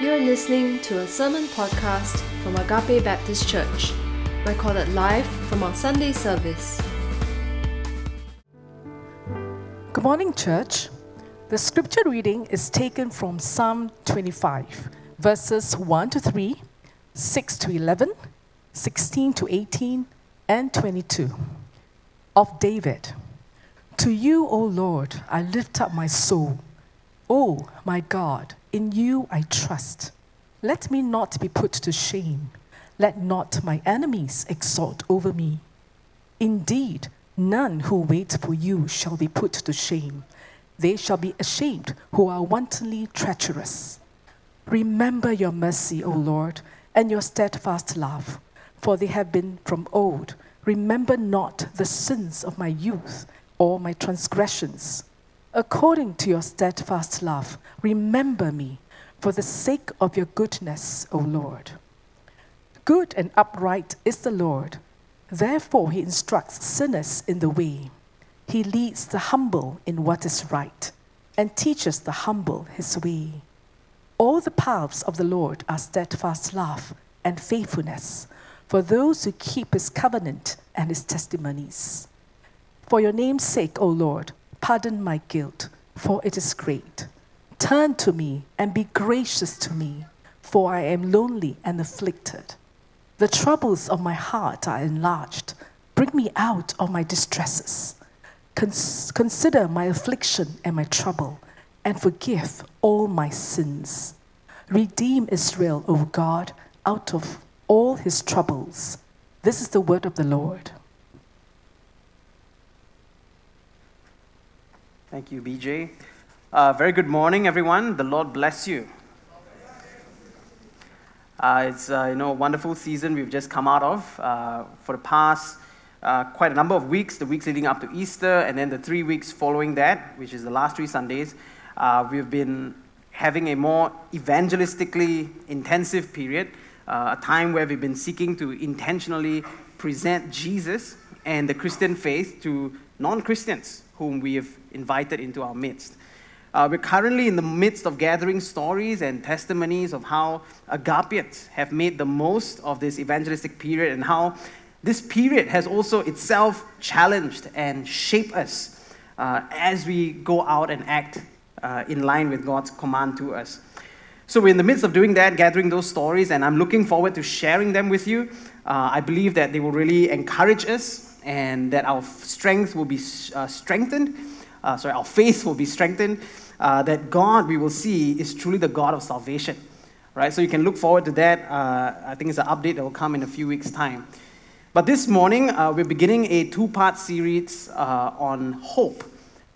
You're listening to a sermon podcast from Agape Baptist Church, recorded live from our Sunday service. Good morning, church. The scripture reading is taken from Psalm 25, verses 1 to 3, 6 to 11, 16 to 18, and 22. Of David. To you, O Lord, I lift up my soul. O my God, in you I trust. Let me not be put to shame. Let not my enemies exult over me. Indeed, none who wait for you shall be put to shame. They shall be ashamed who are wantonly treacherous. Remember your mercy, O Lord, and your steadfast love, for they have been from old. Remember not the sins of my youth or my transgressions. According to your steadfast love, remember me for the sake of your goodness, O Lord. Good and upright is the Lord. Therefore, he instructs sinners in the way. He leads the humble in what is right and teaches the humble his way. All the paths of the Lord are steadfast love and faithfulness for those who keep his covenant and his testimonies. For your name's sake, O Lord, pardon my guilt, for it is great. Turn to me and be gracious to me, for I am lonely and afflicted. The troubles of my heart are enlarged. Bring me out of my distresses. Cons- consider my affliction and my trouble, and forgive all my sins. Redeem Israel, O God, out of all his troubles. This is the word of the Lord. Thank you, BJ. Uh, very good morning, everyone. The Lord bless you. Uh, it's uh, you know a wonderful season we've just come out of. Uh, for the past uh, quite a number of weeks, the weeks leading up to Easter, and then the three weeks following that, which is the last three Sundays, uh, we've been having a more evangelistically intensive period, a time where we've been seeking to intentionally present Jesus and the Christian faith to non-Christians whom we have invited into our midst. Uh, we're currently in the midst of gathering stories and testimonies of how Agapians have made the most of this evangelistic period and how this period has also itself challenged and shaped us uh, as we go out and act uh, in line with God's command to us. So we're in the midst of doing that, gathering those stories, and I'm looking forward to sharing them with you. Uh, I believe that they will really encourage us and that our strength will be uh, strengthened. Uh, sorry, our faith will be strengthened. Uh, that God we will see is truly the God of salvation, right? So you can look forward to that. Uh, I think it's an update that will come in a few weeks' time. But this morning uh, we're beginning a two-part series uh, on hope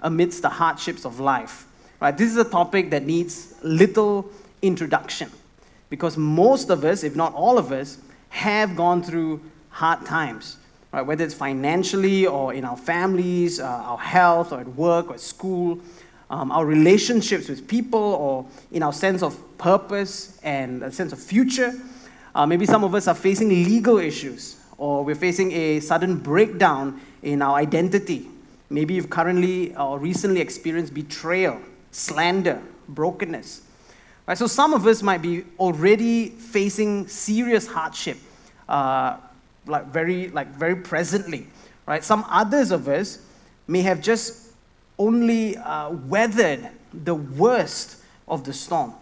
amidst the hardships of life. Right? This is a topic that needs little introduction because most of us, if not all of us, have gone through hard times right? whether it's financially or in our families, uh, our health, or at work or at school, um, our relationships with people, or in our sense of purpose and a sense of future. Uh, maybe some of us are facing legal issues, or we're facing a sudden breakdown in our identity. Maybe you've currently or recently experienced betrayal, slander, brokenness. Right, so some of us might be already facing serious hardship, uh, like very like very presently right? Some others of us may have just only uh, weathered the worst of the storm.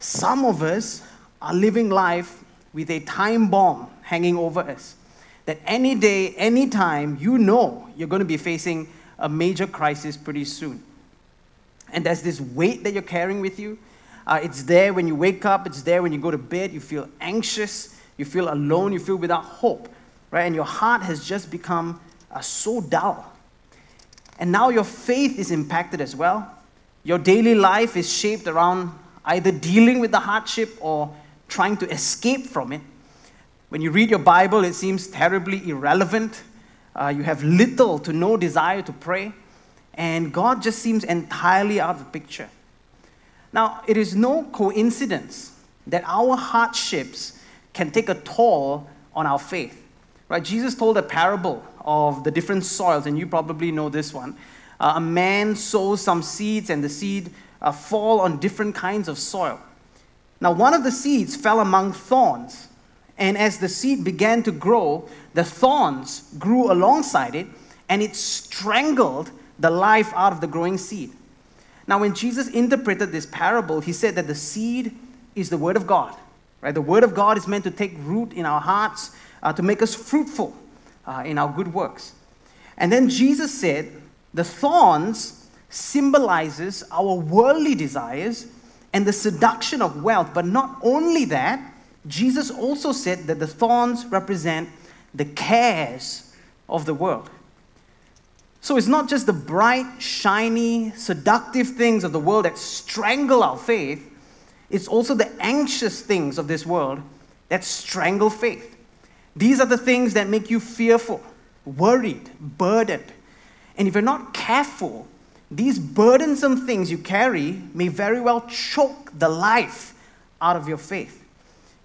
Some of us are living life with a time bomb hanging over us that any day any time you know you're going to be facing a major crisis pretty soon. And there's this weight that you're carrying with you. Uh, it's there when you wake up it's there when you go to bed you feel anxious you feel alone, you feel without hope, right? And your heart has just become uh, so dull. And now your faith is impacted as well. Your daily life is shaped around either dealing with the hardship or trying to escape from it. When you read your Bible, it seems terribly irrelevant. Uh, you have little to no desire to pray, and God just seems entirely out of the picture. Now, it is no coincidence that our hardships can take a toll on our faith. Right? Jesus told a parable of the different soils, and you probably know this one. Uh, a man sows some seeds, and the seed uh, fall on different kinds of soil. Now, one of the seeds fell among thorns, and as the seed began to grow, the thorns grew alongside it, and it strangled the life out of the growing seed. Now, when Jesus interpreted this parable, he said that the seed is the Word of God. Right? The Word of God is meant to take root in our hearts, uh, to make us fruitful uh, in our good works. And then Jesus said, the thorns symbolizes our worldly desires and the seduction of wealth. But not only that, Jesus also said that the thorns represent the cares of the world. So it's not just the bright, shiny, seductive things of the world that strangle our faith, it's also the anxious things of this world that strangle faith. These are the things that make you fearful, worried, burdened. And if you're not careful, these burdensome things you carry may very well choke the life out of your faith.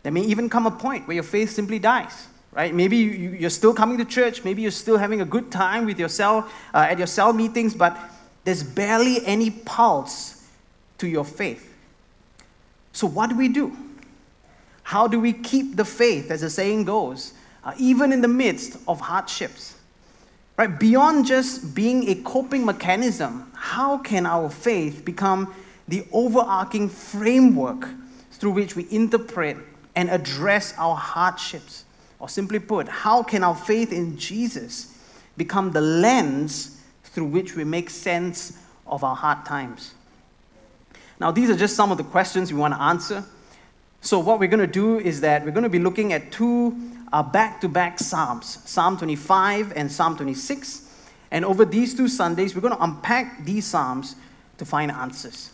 There may even come a point where your faith simply dies, right? Maybe you, are still coming to church, maybe you're still having a good time with your cell, uh, at your cell meetings, but there's barely any pulse to your faith. So, what do we do? How do we keep the faith, as the saying goes, uh, even in the midst of hardships? Right? Beyond just being a coping mechanism, how can our faith become the overarching framework through which we interpret and address our hardships? Or simply put, how can our faith in Jesus become the lens through which we make sense of our hard times? Now, these are just some of the questions we want to answer. So, what we're going to do is that we're going to be looking at two back to back Psalms, Psalm 25 and Psalm 26. And over these two Sundays, we're going to unpack these Psalms to find answers.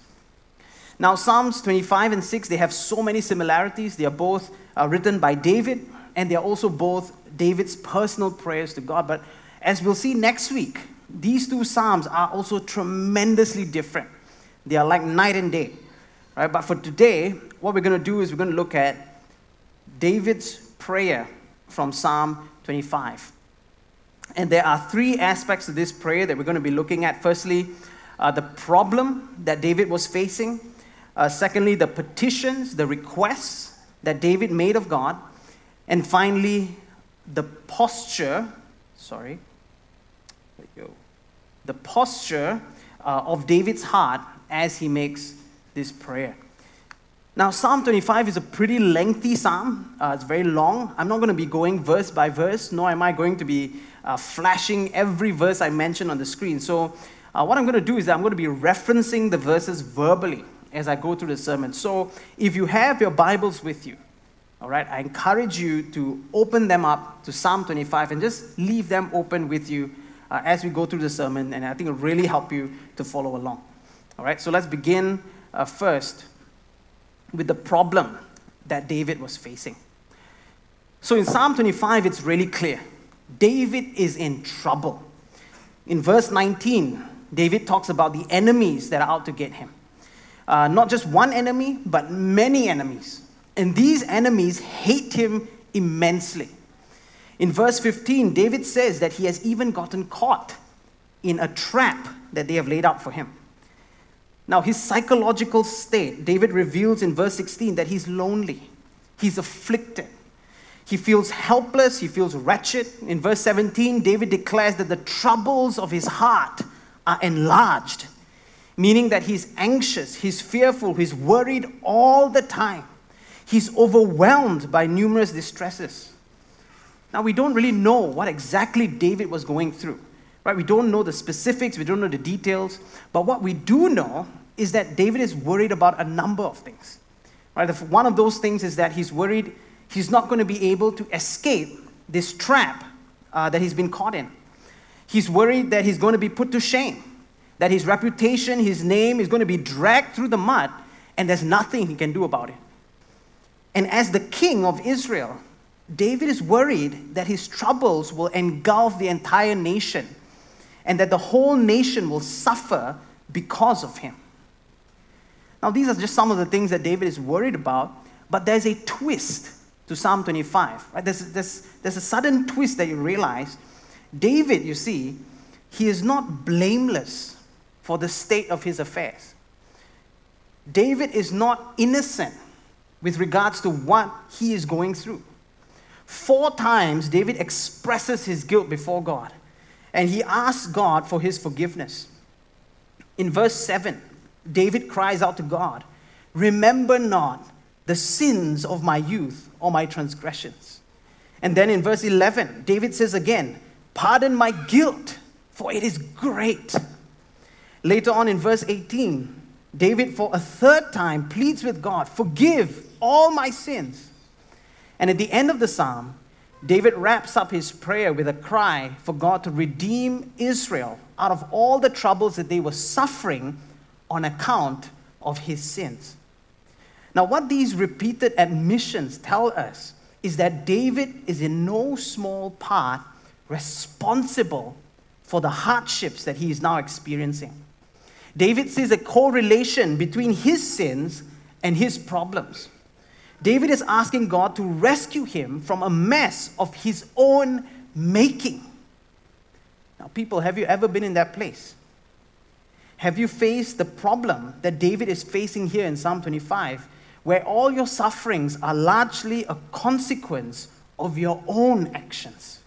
Now, Psalms 25 and 6, they have so many similarities. They are both uh, written by David, and they are also both David's personal prayers to God. But as we'll see next week, these two Psalms are also tremendously different. They are like night and day. Right? But for today, what we're going to do is we're going to look at David's prayer from Psalm 25. And there are three aspects to this prayer that we're going to be looking at. Firstly, uh, the problem that David was facing. Uh, secondly, the petitions, the requests that David made of God. And finally, the posture, sorry, the posture uh, of David's heart as he makes this prayer. Now, Psalm 25 is a pretty lengthy psalm. Uh, it's very long. I'm not going to be going verse by verse, nor am I going to be uh, flashing every verse I mention on the screen. So, uh, what I'm going to do is I'm going to be referencing the verses verbally as I go through the sermon. So, if you have your Bibles with you, all right, I encourage you to open them up to Psalm 25 and just leave them open with you uh, as we go through the sermon, and I think it'll really help you to follow along. All right, so let's begin uh, first with the problem that David was facing. So in Psalm 25, it's really clear. David is in trouble. In verse 19, David talks about the enemies that are out to get him. Uh, not just one enemy, but many enemies. And these enemies hate him immensely. In verse 15, David says that he has even gotten caught in a trap that they have laid out for him. Now, his psychological state, David reveals in verse 16 that he's lonely, he's afflicted. He feels helpless, he feels wretched. In verse 17, David declares that the troubles of his heart are enlarged, meaning that he's anxious, he's fearful, he's worried all the time. He's overwhelmed by numerous distresses. Now, we don't really know what exactly David was going through. Right? We don't know the specifics, we don't know the details, but what we do know is that David is worried about a number of things. Right? One of those things is that he's worried he's not going to be able to escape this trap uh, that he's been caught in. He's worried that he's going to be put to shame, that his reputation, his name is going to be dragged through the mud, and there's nothing he can do about it. And as the king of Israel, David is worried that his troubles will engulf the entire nation and that the whole nation will suffer because of him. Now, these are just some of the things that David is worried about, but there's a twist to Psalm 25. Right? There's, there's, there's a sudden twist that you realize. David, you see, he is not blameless for the state of his affairs. David is not innocent with regards to what he is going through. Four times, David expresses his guilt before God and he asks God for his forgiveness. In verse 7, David cries out to God, Remember not the sins of my youth or my transgressions. And then in verse 11, David says again, Pardon my guilt, for it is great. Later on in verse 18, David, for a third time, pleads with God, Forgive all my sins. And at the end of the psalm, David wraps up his prayer with a cry for God to redeem Israel out of all the troubles that they were suffering on account of his sins. Now, what these repeated admissions tell us is that David is in no small part responsible for the hardships that he is now experiencing. David sees a correlation between his sins and his problems. David is asking God to rescue him from a mess of his own making. Now, people, have you ever been in that place? Have you faced the problem that David is facing here in Psalm 25, where all your sufferings are largely a consequence of your own actions?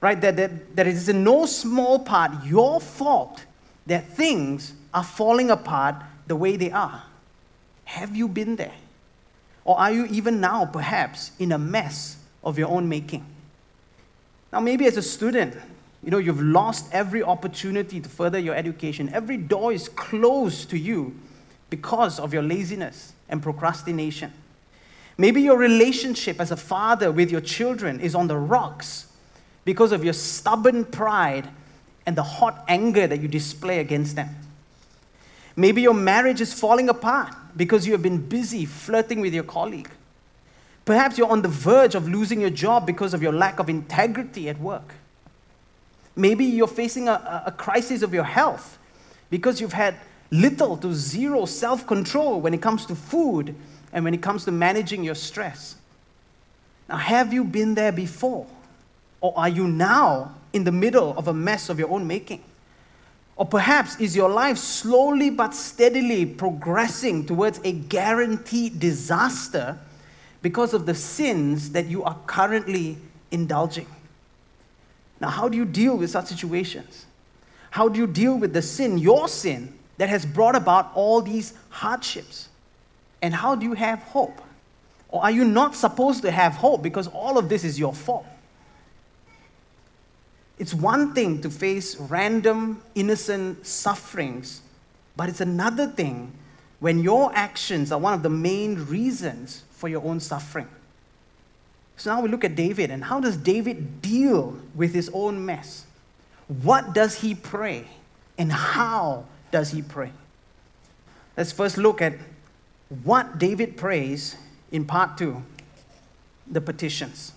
Right? That, that, that it is in no small part your fault that things are falling apart the way they are. Have you been there? Or are you even now, perhaps, in a mess of your own making? Now, maybe as a student, you know, you've lost every opportunity to further your education. Every door is closed to you because of your laziness and procrastination. Maybe your relationship as a father with your children is on the rocks because of your stubborn pride and the hot anger that you display against them. Maybe your marriage is falling apart because you have been busy flirting with your colleague. Perhaps you're on the verge of losing your job because of your lack of integrity at work. Maybe you're facing a, a crisis of your health because you've had little to zero self control when it comes to food and when it comes to managing your stress. Now, have you been there before? Or are you now in the middle of a mess of your own making? Or perhaps is your life slowly but steadily progressing towards a guaranteed disaster because of the sins that you are currently indulging? Now, how do you deal with such situations? How do you deal with the sin, your sin, that has brought about all these hardships? And how do you have hope? Or are you not supposed to have hope because all of this is your fault? It's one thing to face random, innocent sufferings, but it's another thing when your actions are one of the main reasons for your own suffering. So now we look at David, and how does David deal with his own mess? What does he pray? And how does he pray? Let's first look at what David prays in part two the petitions.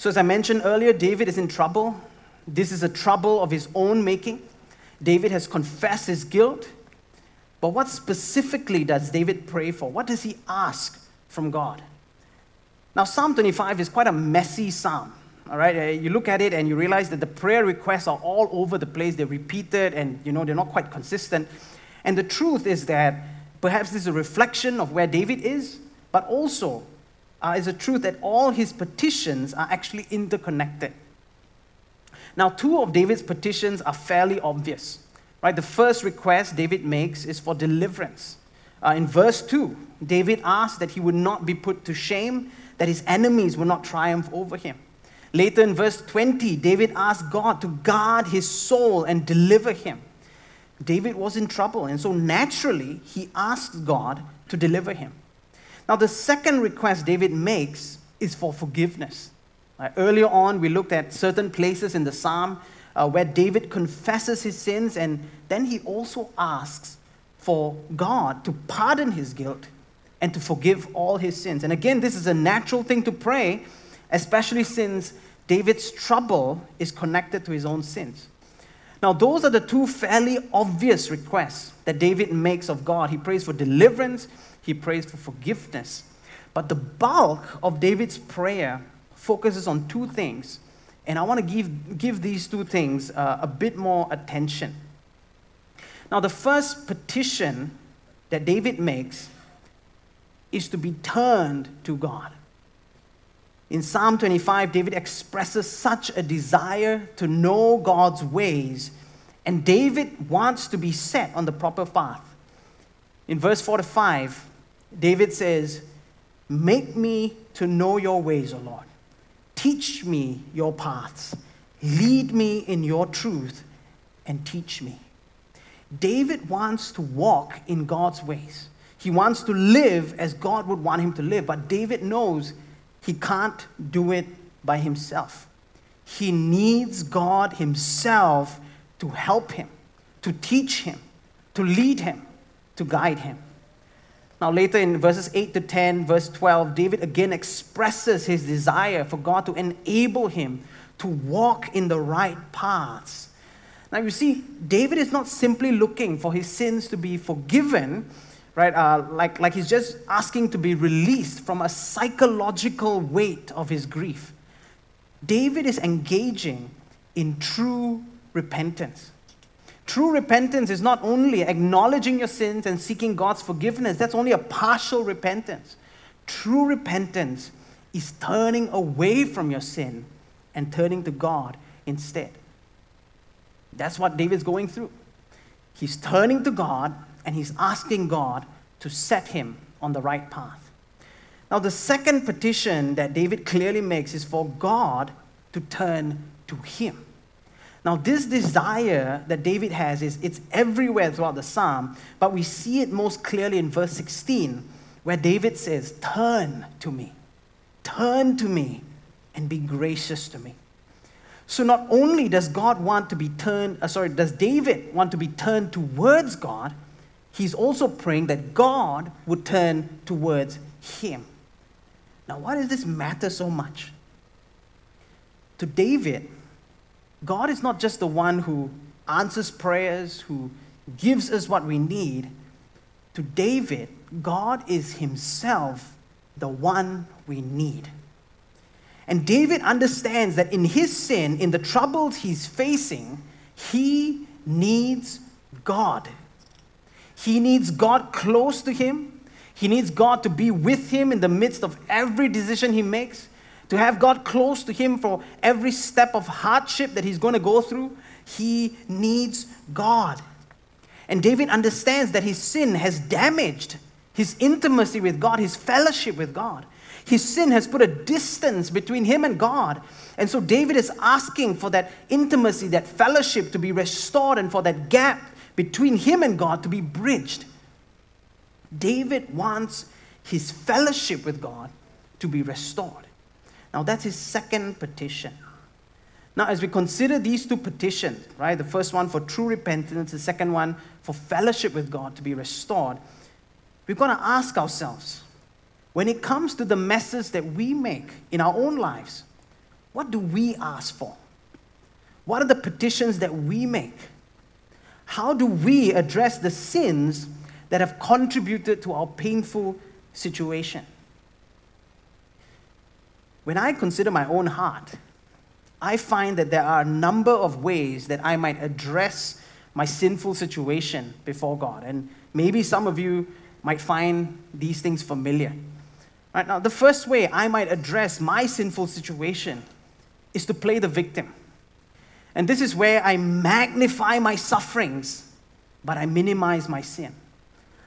So, as I mentioned earlier, David is in trouble. This is a trouble of his own making. David has confessed his guilt. But what specifically does David pray for? What does he ask from God? Now, Psalm 25 is quite a messy psalm. All right, uh, you look at it and you realize that the prayer requests are all over the place. They're repeated and you know they're not quite consistent. And the truth is that perhaps this is a reflection of where David is, but also uh, is a truth that all his petitions are actually interconnected. Now, two of David's petitions are fairly obvious. Right? The first request David makes is for deliverance. Uh, in verse 2, David asks that he would not be put to shame, that his enemies would not triumph over him. Later in verse 20, David asked God to guard his soul and deliver him. David was in trouble, and so naturally, he asked God to deliver him. Now, the second request David makes is for forgiveness. Uh, earlier on, we looked at certain places in the psalm uh, where David confesses his sins, and then he also asks for God to pardon his guilt and to forgive all his sins. And again, this is a natural thing to pray, especially since David's trouble is connected to his own sins. Now, those are the two fairly obvious requests that David makes of God. He prays for deliverance he prays for forgiveness. But the bulk of David's prayer focuses on two things. And I want to give, give these two things uh, a bit more attention. Now, the first petition that David makes is to be turned to God. In Psalm 25, David expresses such a desire to know God's ways, and David wants to be set on the proper path. In verse 4 to 5, David says, Make me to know your ways, O Lord. Teach me your paths. Lead me in your truth and teach me. David wants to walk in God's ways. He wants to live as God would want him to live, but David knows he can't do it by himself. He needs God Himself to help him, to teach him, to lead him, to guide him. Now, later in verses 8 to 10, verse 12, David again expresses his desire for God to enable him to walk in the right paths. Now, you see, David is not simply looking for his sins to be forgiven, right? Uh, like, like he's just asking to be released from a psychological weight of his grief. David is engaging in true repentance. True repentance is not only acknowledging your sins and seeking God's forgiveness, that's only a partial repentance. True repentance is turning away from your sin and turning to God instead. That's what David's going through. He's turning to God and he's asking God to set him on the right path. Now, the second petition that David clearly makes is for God to turn to him. Now, this desire that David has is it's everywhere throughout the psalm, but we see it most clearly in verse 16, where David says, Turn to me, turn to me, and be gracious to me. So not only does God want to be turned, uh, sorry, does David want to be turned towards God, he's also praying that God would turn towards him. Now, why does this matter so much? To David, God is not just the one who answers prayers, who gives us what we need. To David, God is himself the one we need. And David understands that in his sin, in the troubles he's facing, he needs God. He needs God close to him. He needs God to be with him in the midst of every decision he makes to have God close to him for every step of hardship that he's going to go through, he needs God. And David understands that his sin has damaged his intimacy with God, his fellowship with God. His sin has put a distance between him and God. And so David is asking for that intimacy, that fellowship to be restored, and for that gap between him and God to be bridged. David wants his fellowship with God to be restored. Now, that's his second petition. Now, as we consider these two petitions, right, the first one for true repentance, the second one for fellowship with God to be restored, we've got to ask ourselves when it comes to the messes that we make in our own lives, what do we ask for? What are the petitions that we make? How do we address the sins that have contributed to our painful situation? When I consider my own heart, I find that there are a number of ways that I might address my sinful situation before God. And maybe some of you might find these things familiar. Right now, the first way I might address my sinful situation is to play the victim. And this is where I magnify my sufferings, but I minimize my sin.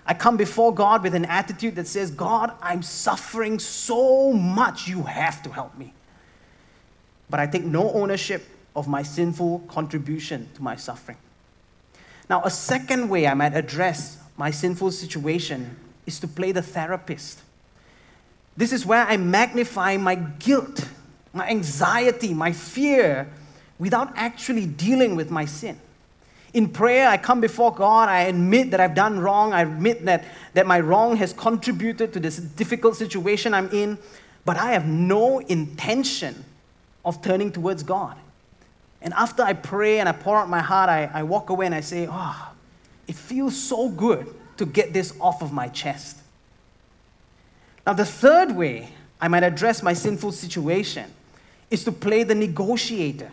I come before God with an attitude that says, God, I'm suffering so much, you have to help me. But I take no ownership of my sinful contribution to my suffering. Now, a second way I might address my sinful situation is to play the therapist. This is where I magnify my guilt, my anxiety, my fear, without actually dealing with my sin. In prayer, I come before God. I admit that I've done wrong. I admit that, that my wrong has contributed to this difficult situation I'm in. But I have no intention of turning towards God. And after I pray and I pour out my heart, I, I walk away and I say, Oh, it feels so good to get this off of my chest. Now, the third way I might address my sinful situation is to play the negotiator.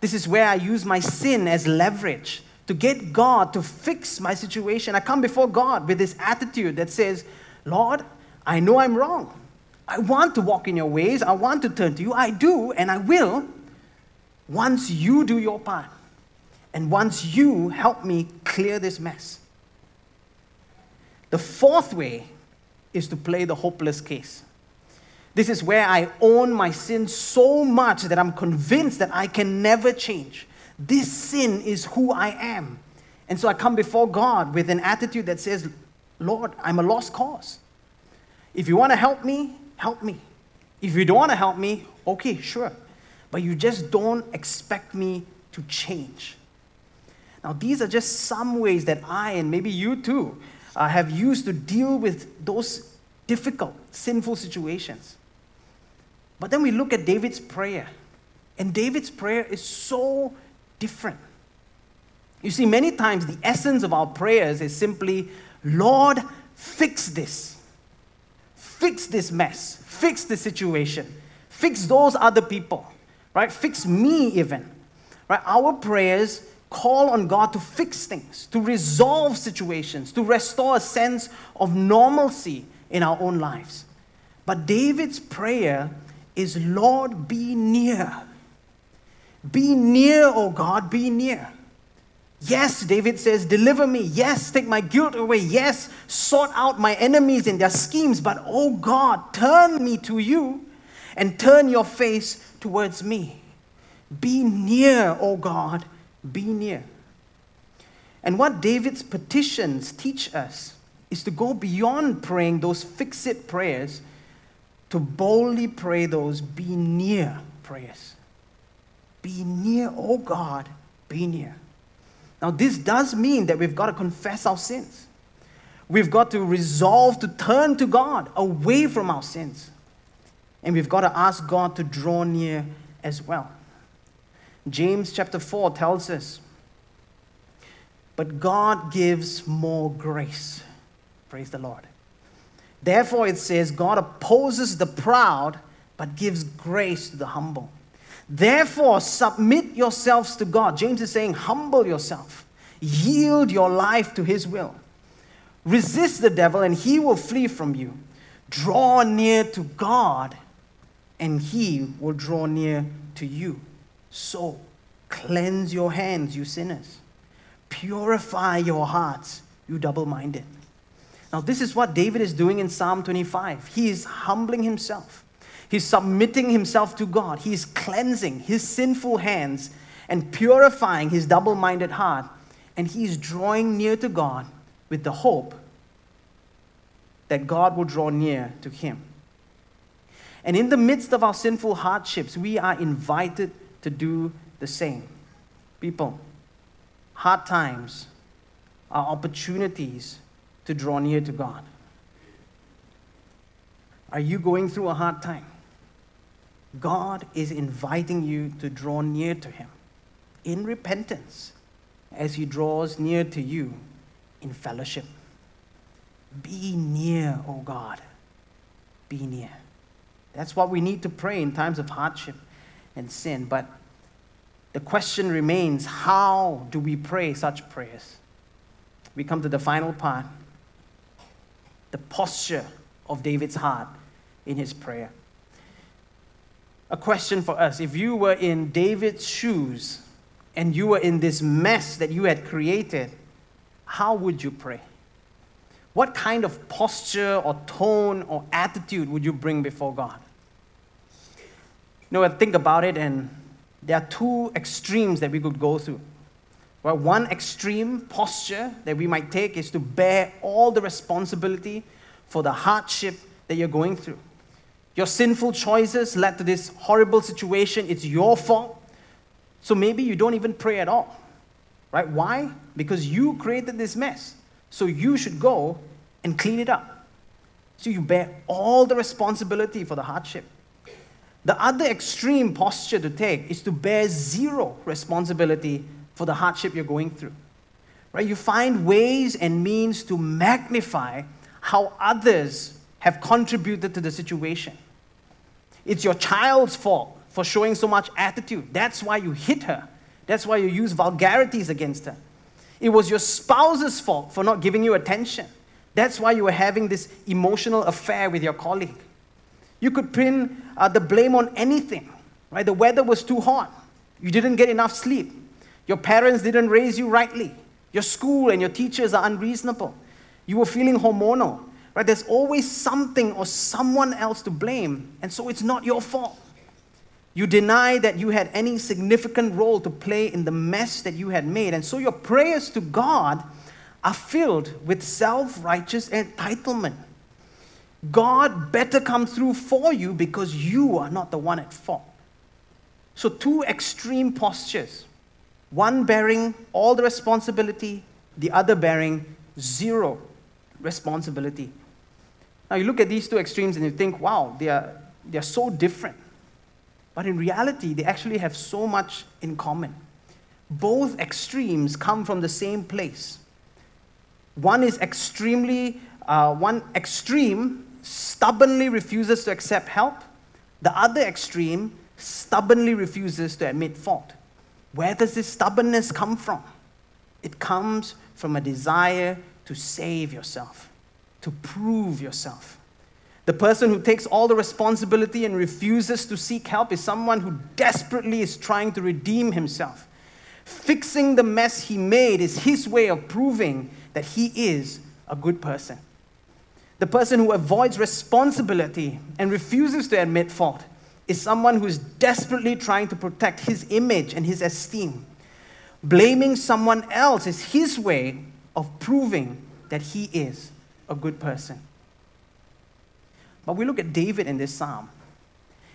This is where I use my sin as leverage to get God to fix my situation. I come before God with this attitude that says, Lord, I know I'm wrong. I want to walk in your ways. I want to turn to you. I do, and I will once you do your part. And once you help me clear this mess. The fourth way is to play the hopeless case. This is where I own my sin so much that I'm convinced that I can never change. This sin is who I am. And so I come before God with an attitude that says, Lord, I'm a lost cause. If you want to help me, help me. If you don't want to help me, okay, sure. But you just don't expect me to change. Now, these are just some ways that I, and maybe you too, uh, have used to deal with those difficult, sinful situations. But then we look at David's prayer, and David's prayer is so different. You see, many times the essence of our prayers is simply, Lord, fix this. Fix this mess. Fix the situation. Fix those other people. Right? Fix me even. Right? Our prayers call on God to fix things, to resolve situations, to restore a sense of normalcy in our own lives. But David's prayer is, Lord, be near. Be near, O God, be near. Yes, David says, deliver me. Yes, take my guilt away. Yes, sort out my enemies and their schemes. But, oh God, turn me to you and turn your face towards me. Be near, O God, be near. And what David's petitions teach us is to go beyond praying those fix it prayers to boldly pray those be near prayers. Be near, oh God, be near. Now, this does mean that we've got to confess our sins. We've got to resolve to turn to God away from our sins. And we've got to ask God to draw near as well. James chapter 4 tells us, But God gives more grace. Praise the Lord. Therefore, it says, God opposes the proud, but gives grace to the humble. Therefore, submit yourselves to God. James is saying, humble yourself, yield your life to his will. Resist the devil, and he will flee from you. Draw near to God, and he will draw near to you. So, cleanse your hands, you sinners. Purify your hearts, you double minded. Now, this is what David is doing in Psalm 25. He is humbling himself, he's submitting himself to God, he's cleansing his sinful hands and purifying his double minded heart, and he's drawing near to God with the hope that God will draw near to him. And in the midst of our sinful hardships, we are invited to do the same. People, hard times are opportunities to draw near to God. Are you going through a hard time? God is inviting you to draw near to Him in repentance as He draws near to you in fellowship. Be near, O oh God. Be near. That's what we need to pray in times of hardship and sin. But the question remains how do we pray such prayers? We come to the final part the posture of David's heart in his prayer. A question for us if you were in David's shoes and you were in this mess that you had created, how would you pray? What kind of posture or tone or attitude would you bring before God? You know, think about it, and there are two extremes that we could go through. Well, one extreme posture that we might take is to bear all the responsibility for the hardship that you're going through. Your sinful choices led to this horrible situation. It's your fault. So maybe you don't even pray at all. Right? Why? Because you created this mess. So you should go and clean it up. So you bear all the responsibility for the hardship. The other extreme posture to take is to bear zero responsibility for the hardship you're going through. Right? You find ways and means to magnify how others have contributed to the situation. It's your child's fault for showing so much attitude. That's why you hit her. That's why you use vulgarities against her. It was your spouse's fault for not giving you attention. That's why you were having this emotional affair with your colleague. You could pin uh, the blame on anything, right? The weather was too hot. You didn't get enough sleep. Your parents didn't raise you rightly. Your school and your teachers are unreasonable. You were feeling hormonal, right? There's always something or someone else to blame, and so it's not your fault. You deny that you had any significant role to play in the mess that you had made, and so your prayers to God are filled with self righteous entitlement. God better come through for you because you are not the one at fault. So, two extreme postures one bearing all the responsibility, the other bearing zero responsibility. Now, you look at these two extremes and you think, wow, they are, they are so different. But in reality, they actually have so much in common. Both extremes come from the same place. One is extremely, uh, one extreme stubbornly refuses to accept help, the other extreme stubbornly refuses to admit fault. Where does this stubbornness come from? It comes from a desire to save yourself, to prove yourself. The person who takes all the responsibility and refuses to seek help is someone who desperately is trying to redeem himself. Fixing the mess he made is his way of proving that he is a good person. The person who avoids responsibility and refuses to admit fault is someone who is desperately trying to protect his image and his esteem. Blaming someone else is his way of proving that he is a good person. But we look at David in this psalm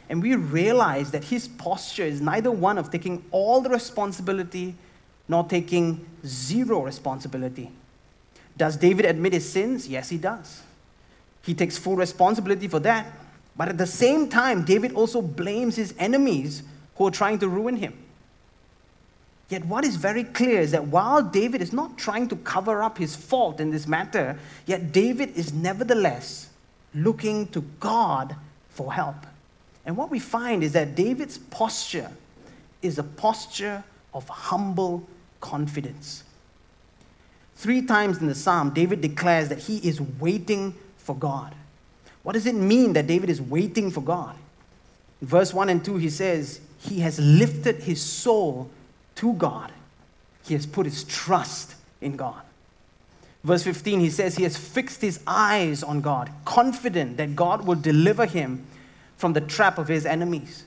and we realize that his posture is neither one of taking all the responsibility nor taking zero responsibility. Does David admit his sins? Yes, he does. He takes full responsibility for that. But at the same time, David also blames his enemies who are trying to ruin him. Yet, what is very clear is that while David is not trying to cover up his fault in this matter, yet David is nevertheless looking to God for help. And what we find is that David's posture is a posture of humble confidence. Three times in the psalm, David declares that he is waiting for God. What does it mean that David is waiting for God? In verse 1 and 2, he says, He has lifted his soul to God, he has put his trust in God. Verse 15, he says, He has fixed his eyes on God, confident that God will deliver him from the trap of his enemies.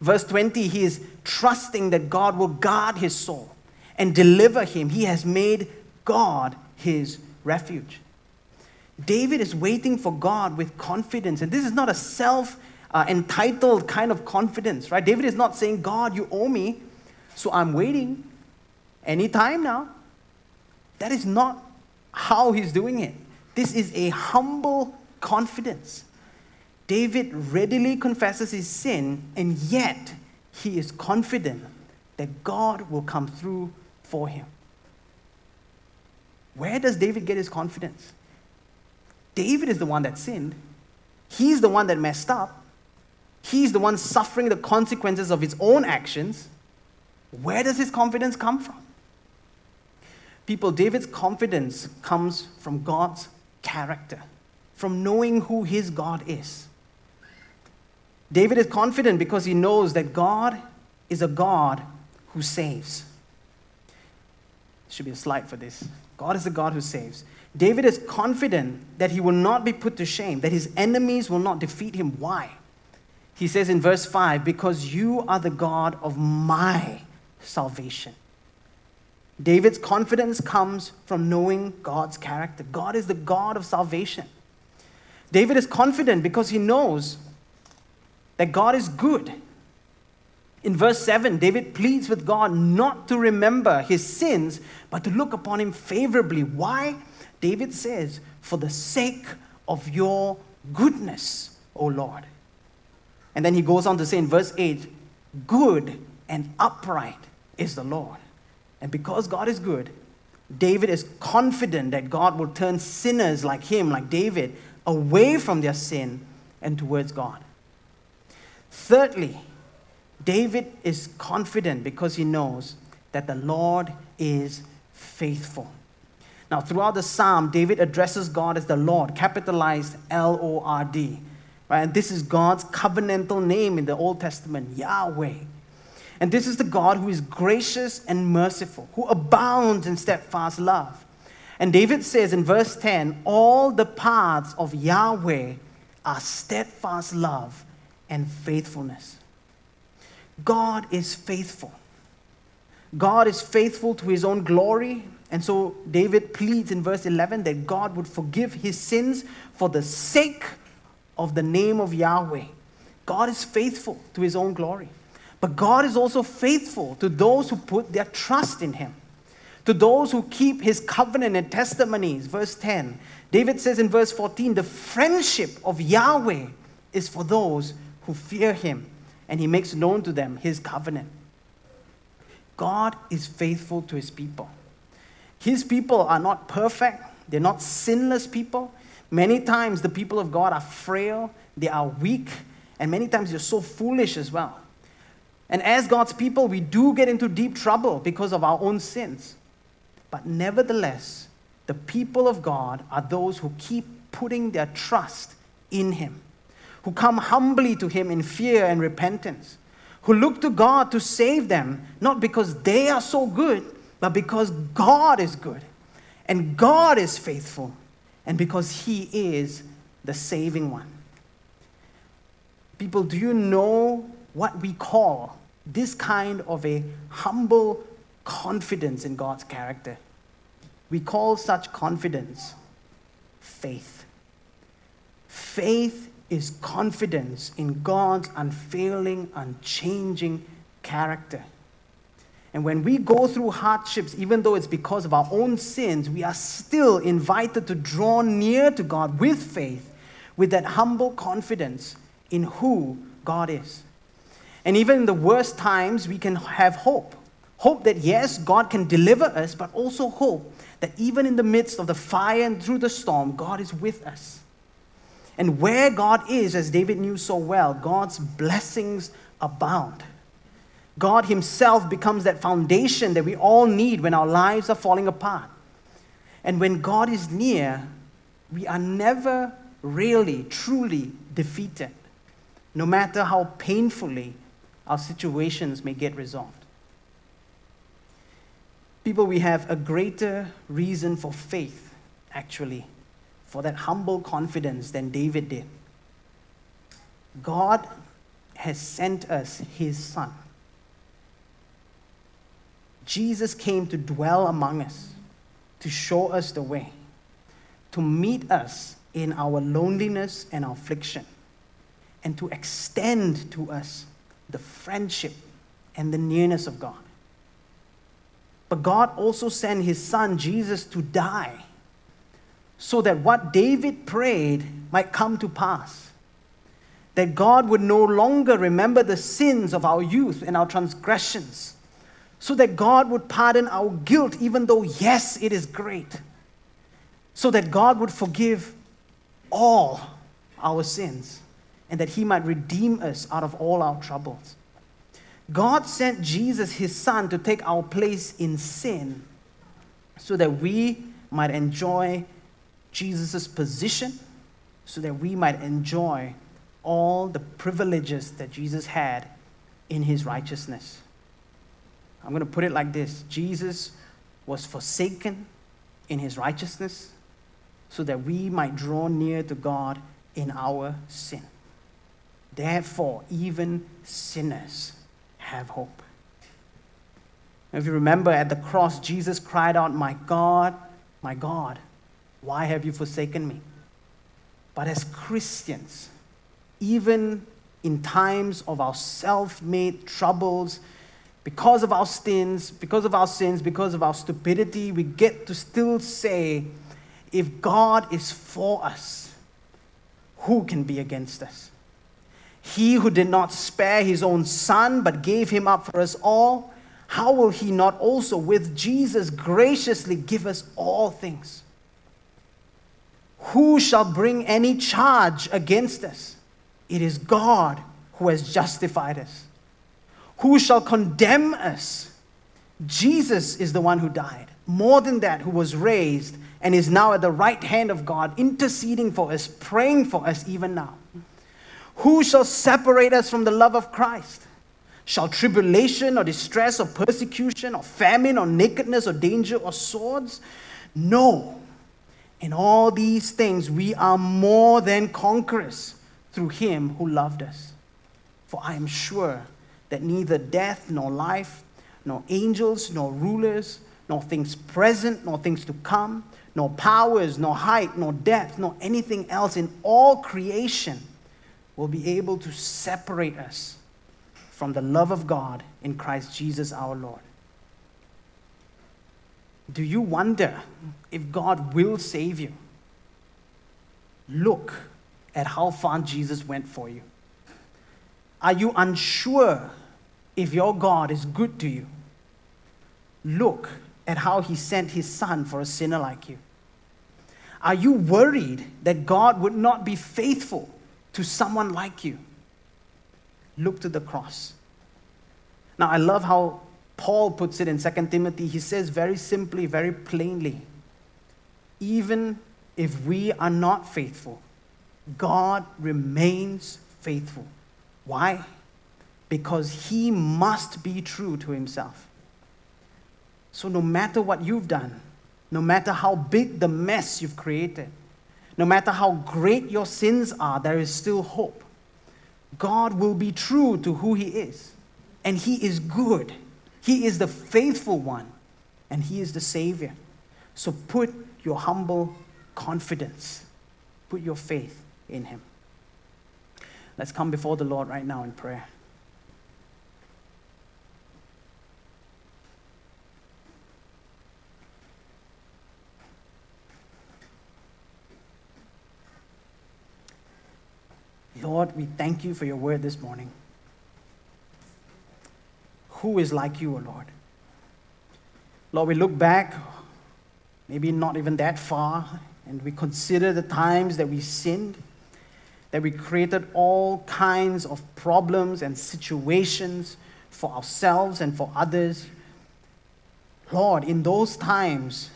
Verse 20, he is trusting that God will guard his soul and deliver him. He has made God his refuge. David is waiting for God with confidence. And this is not a self uh, entitled kind of confidence, right? David is not saying, God, you owe me, so I'm waiting anytime now. That is not how he's doing it. This is a humble confidence. David readily confesses his sin, and yet he is confident that God will come through for him. Where does David get his confidence? David is the one that sinned. He's the one that messed up. He's the one suffering the consequences of his own actions. Where does his confidence come from? People, David's confidence comes from God's character, from knowing who his God is. David is confident because he knows that God is a God who saves. There should be a slide for this. God is a God who saves. David is confident that he will not be put to shame, that his enemies will not defeat him. Why? He says in verse 5 Because you are the God of my salvation. David's confidence comes from knowing God's character. God is the God of salvation. David is confident because he knows that God is good. In verse 7, David pleads with God not to remember his sins, but to look upon him favorably. Why? David says, For the sake of your goodness, O Lord. And then he goes on to say in verse 8, Good and upright is the Lord. And because God is good, David is confident that God will turn sinners like him, like David, away from their sin and towards God. Thirdly, David is confident because he knows that the Lord is faithful. Now, throughout the psalm, David addresses God as the Lord, capitalized L O R D. Right? And this is God's covenantal name in the Old Testament, Yahweh. And this is the God who is gracious and merciful, who abounds in steadfast love. And David says in verse 10 all the paths of Yahweh are steadfast love and faithfulness. God is faithful. God is faithful to his own glory. And so David pleads in verse 11 that God would forgive his sins for the sake of the name of Yahweh. God is faithful to his own glory. But God is also faithful to those who put their trust in him, to those who keep his covenant and testimonies. Verse 10. David says in verse 14, the friendship of Yahweh is for those who fear him, and he makes known to them his covenant. God is faithful to his people. His people are not perfect, they're not sinless people. Many times the people of God are frail, they are weak, and many times they're so foolish as well. And as God's people, we do get into deep trouble because of our own sins. But nevertheless, the people of God are those who keep putting their trust in Him, who come humbly to Him in fear and repentance, who look to God to save them, not because they are so good, but because God is good and God is faithful and because He is the saving one. People, do you know what we call this kind of a humble confidence in God's character? We call such confidence faith. Faith is confidence in God's unfailing, unchanging character. And when we go through hardships, even though it's because of our own sins, we are still invited to draw near to God with faith, with that humble confidence in who God is. And even in the worst times, we can have hope. Hope that, yes, God can deliver us, but also hope that even in the midst of the fire and through the storm, God is with us. And where God is, as David knew so well, God's blessings abound. God Himself becomes that foundation that we all need when our lives are falling apart. And when God is near, we are never really, truly defeated, no matter how painfully our situations may get resolved. People, we have a greater reason for faith, actually, for that humble confidence than David did. God has sent us His Son. Jesus came to dwell among us, to show us the way, to meet us in our loneliness and affliction, and to extend to us the friendship and the nearness of God. But God also sent his son Jesus to die so that what David prayed might come to pass. That God would no longer remember the sins of our youth and our transgressions so that God would pardon our guilt, even though, yes, it is great, so that God would forgive all our sins and that He might redeem us out of all our troubles. God sent Jesus, His Son, to take our place in sin so that we might enjoy Jesus' position, so that we might enjoy all the privileges that Jesus had in His righteousness. I'm going to put it like this Jesus was forsaken in his righteousness so that we might draw near to God in our sin. Therefore, even sinners have hope. If you remember at the cross, Jesus cried out, My God, my God, why have you forsaken me? But as Christians, even in times of our self made troubles, because of our sins, because of our sins, because of our stupidity, we get to still say, if God is for us, who can be against us? He who did not spare his own son, but gave him up for us all, how will he not also with Jesus graciously give us all things? Who shall bring any charge against us? It is God who has justified us. Who shall condemn us? Jesus is the one who died. More than that, who was raised and is now at the right hand of God, interceding for us, praying for us even now. Who shall separate us from the love of Christ? Shall tribulation or distress or persecution or famine or nakedness or danger or swords? No. In all these things, we are more than conquerors through him who loved us. For I am sure that neither death nor life, nor angels, nor rulers, nor things present, nor things to come, nor powers, nor height, nor depth, nor anything else in all creation will be able to separate us from the love of God in Christ Jesus our Lord. Do you wonder if God will save you? Look at how far Jesus went for you. Are you unsure if your God is good to you? Look at how he sent his son for a sinner like you. Are you worried that God would not be faithful to someone like you? Look to the cross. Now, I love how Paul puts it in 2 Timothy. He says very simply, very plainly, even if we are not faithful, God remains faithful. Why? Because he must be true to himself. So, no matter what you've done, no matter how big the mess you've created, no matter how great your sins are, there is still hope. God will be true to who he is, and he is good. He is the faithful one, and he is the Savior. So, put your humble confidence, put your faith in him. Let's come before the Lord right now in prayer. Lord, we thank you for your word this morning. Who is like you, O Lord? Lord, we look back, maybe not even that far, and we consider the times that we sinned that we created all kinds of problems and situations for ourselves and for others. Lord, in those times,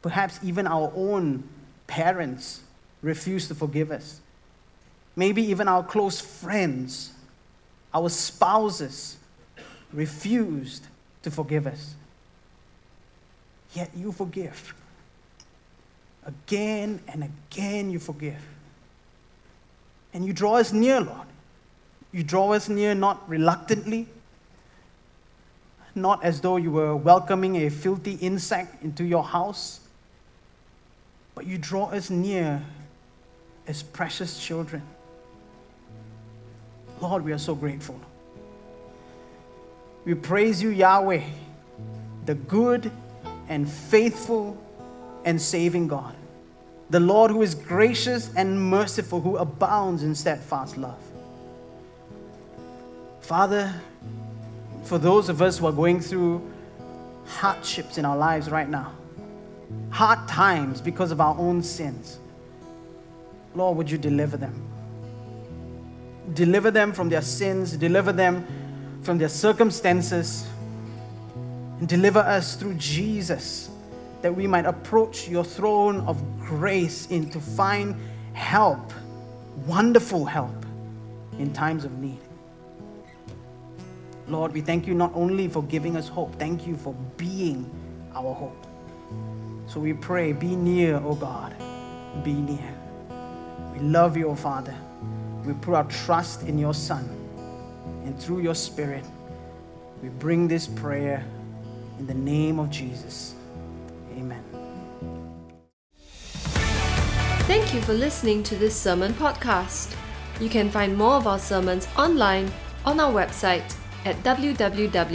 perhaps even our own parents refused to forgive us. Maybe even our close friends, our spouses refused to forgive us. Yet you forgive. Again and again you forgive. And you draw us near, Lord. You draw us near not reluctantly, not as though you were welcoming a filthy insect into your house, but you draw us near as precious children. Lord, we are so grateful. We praise you, Yahweh, the good and faithful and saving God the Lord who is gracious and merciful, who abounds in steadfast love. Father, for those of us who are going through hardships in our lives right now, hard times because of our own sins, Lord, would you deliver them? Deliver them from their sins, deliver them from their circumstances, and deliver us through Jesus that we might approach your throne of grace in to find help, wonderful help in times of need. Lord, we thank you not only for giving us hope, thank you for being our hope. So we pray, be near, O oh God, be near. We love you, O oh Father. We put our trust in your Son. And through your Spirit, we bring this prayer in the name of Jesus. Amen. Thank you for listening to this sermon podcast. You can find more of our sermons online on our website at www.agape.org.sg.